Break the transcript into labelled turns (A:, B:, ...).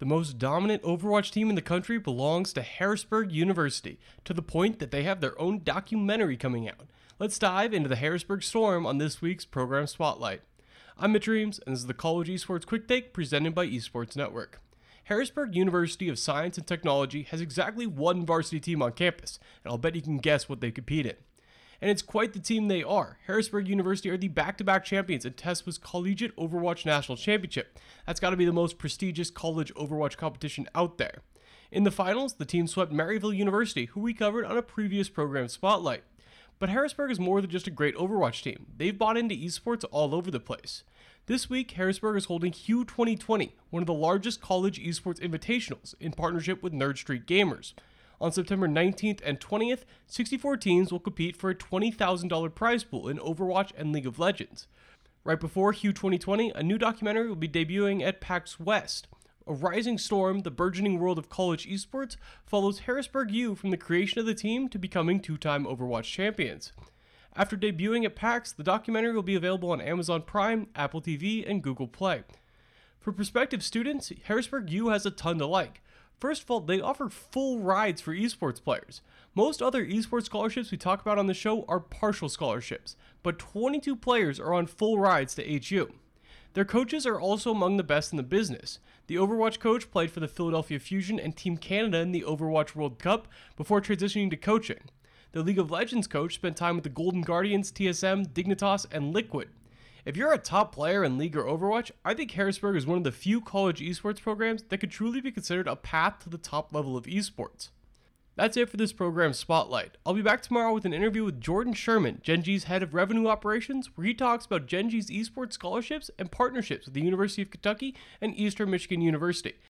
A: The most dominant Overwatch team in the country belongs to Harrisburg University, to the point that they have their own documentary coming out. Let's dive into the Harrisburg Storm on this week's program Spotlight. I'm Mitch Reames, and this is the College Esports Quick Take presented by Esports Network. Harrisburg University of Science and Technology has exactly one varsity team on campus, and I'll bet you can guess what they compete in and it's quite the team they are. Harrisburg University are the back to back champions in Tespa's Collegiate Overwatch National Championship. That's got to be the most prestigious college Overwatch competition out there. In the finals, the team swept Maryville University, who we covered on a previous program spotlight. But Harrisburg is more than just a great Overwatch team. They've bought into esports all over the place. This week, Harrisburg is holding Hue 2020, one of the largest college esports invitationals, in partnership with Nerd Street Gamers. On September 19th and 20th, 64 teams will compete for a $20,000 prize pool in Overwatch and League of Legends. Right before Hue 2020, a new documentary will be debuting at PAX West. A rising storm, the burgeoning world of college esports, follows Harrisburg U from the creation of the team to becoming two time Overwatch champions. After debuting at PAX, the documentary will be available on Amazon Prime, Apple TV, and Google Play. For prospective students, Harrisburg U has a ton to like. First of all, they offer full rides for esports players. Most other esports scholarships we talk about on the show are partial scholarships, but 22 players are on full rides to HU. Their coaches are also among the best in the business. The Overwatch coach played for the Philadelphia Fusion and Team Canada in the Overwatch World Cup before transitioning to coaching. The League of Legends coach spent time with the Golden Guardians, TSM, Dignitas, and Liquid. If you're a top player in League or Overwatch, I think Harrisburg is one of the few college esports programs that could truly be considered a path to the top level of esports. That's it for this program's Spotlight. I'll be back tomorrow with an interview with Jordan Sherman, Gen.G's head of revenue operations, where he talks about Gen.G's esports scholarships and partnerships with the University of Kentucky and Eastern Michigan University.